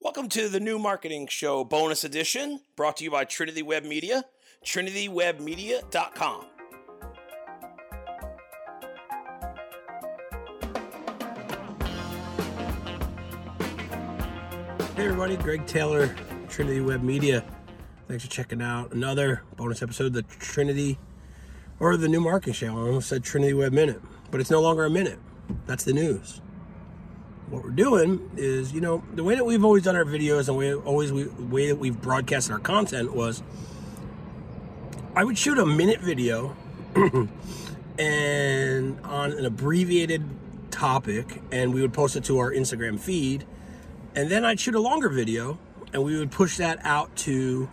Welcome to the new marketing show bonus edition brought to you by Trinity Web Media, trinitywebmedia.com. Hey everybody, Greg Taylor, Trinity Web Media. Thanks for checking out another bonus episode of the Trinity or the new marketing show. I almost said Trinity Web Minute, but it's no longer a minute. That's the news what we're doing is, you know, the way that we've always done our videos and we always we way that we've broadcasted our content was I would shoot a minute video and on an abbreviated topic and we would post it to our Instagram feed and then I'd shoot a longer video and we would push that out to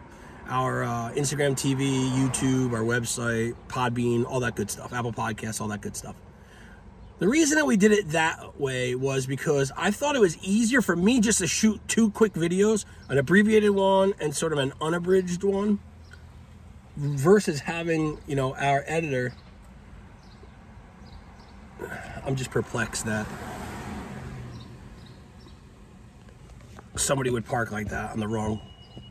our uh, Instagram TV, YouTube, our website, Podbean, all that good stuff, Apple Podcasts, all that good stuff. The reason that we did it that way was because I thought it was easier for me just to shoot two quick videos, an abbreviated one and sort of an unabridged one, versus having, you know, our editor. I'm just perplexed that somebody would park like that on the wrong,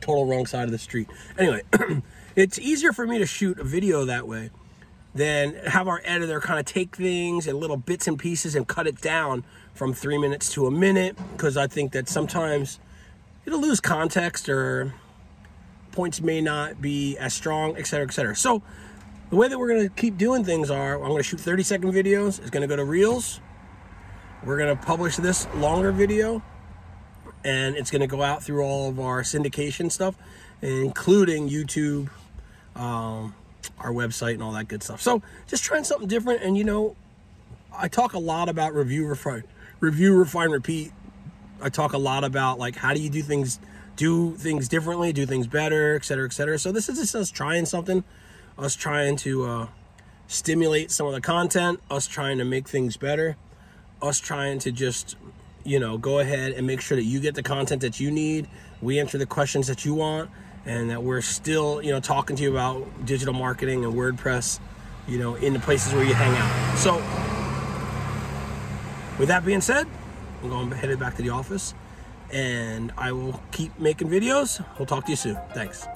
total wrong side of the street. Anyway, it's easier for me to shoot a video that way then have our editor kind of take things in little bits and pieces and cut it down from three minutes to a minute because I think that sometimes it'll lose context or points may not be as strong, etc., etc. So the way that we're to keep doing things are I'm to shoot 30 second videos. It's to go to Reels. We're to publish this longer video and it's to go out through all of our syndication stuff, including YouTube. Um, our website and all that good stuff. So just trying something different. And you know, I talk a lot about review, refine, review, refine, repeat. I talk a lot about like how do you do things, do things differently, do things better, et cetera, et cetera. So this is just us trying something, us trying to uh, stimulate some of the content, us trying to make things better, us trying to just you know go ahead and make sure that you get the content that you need. We answer the questions that you want and that we're still, you know, talking to you about digital marketing and WordPress, you know, in the places where you hang out. So, with that being said, I'm going headed back to the office, and I will keep making videos. We'll talk to you soon. Thanks.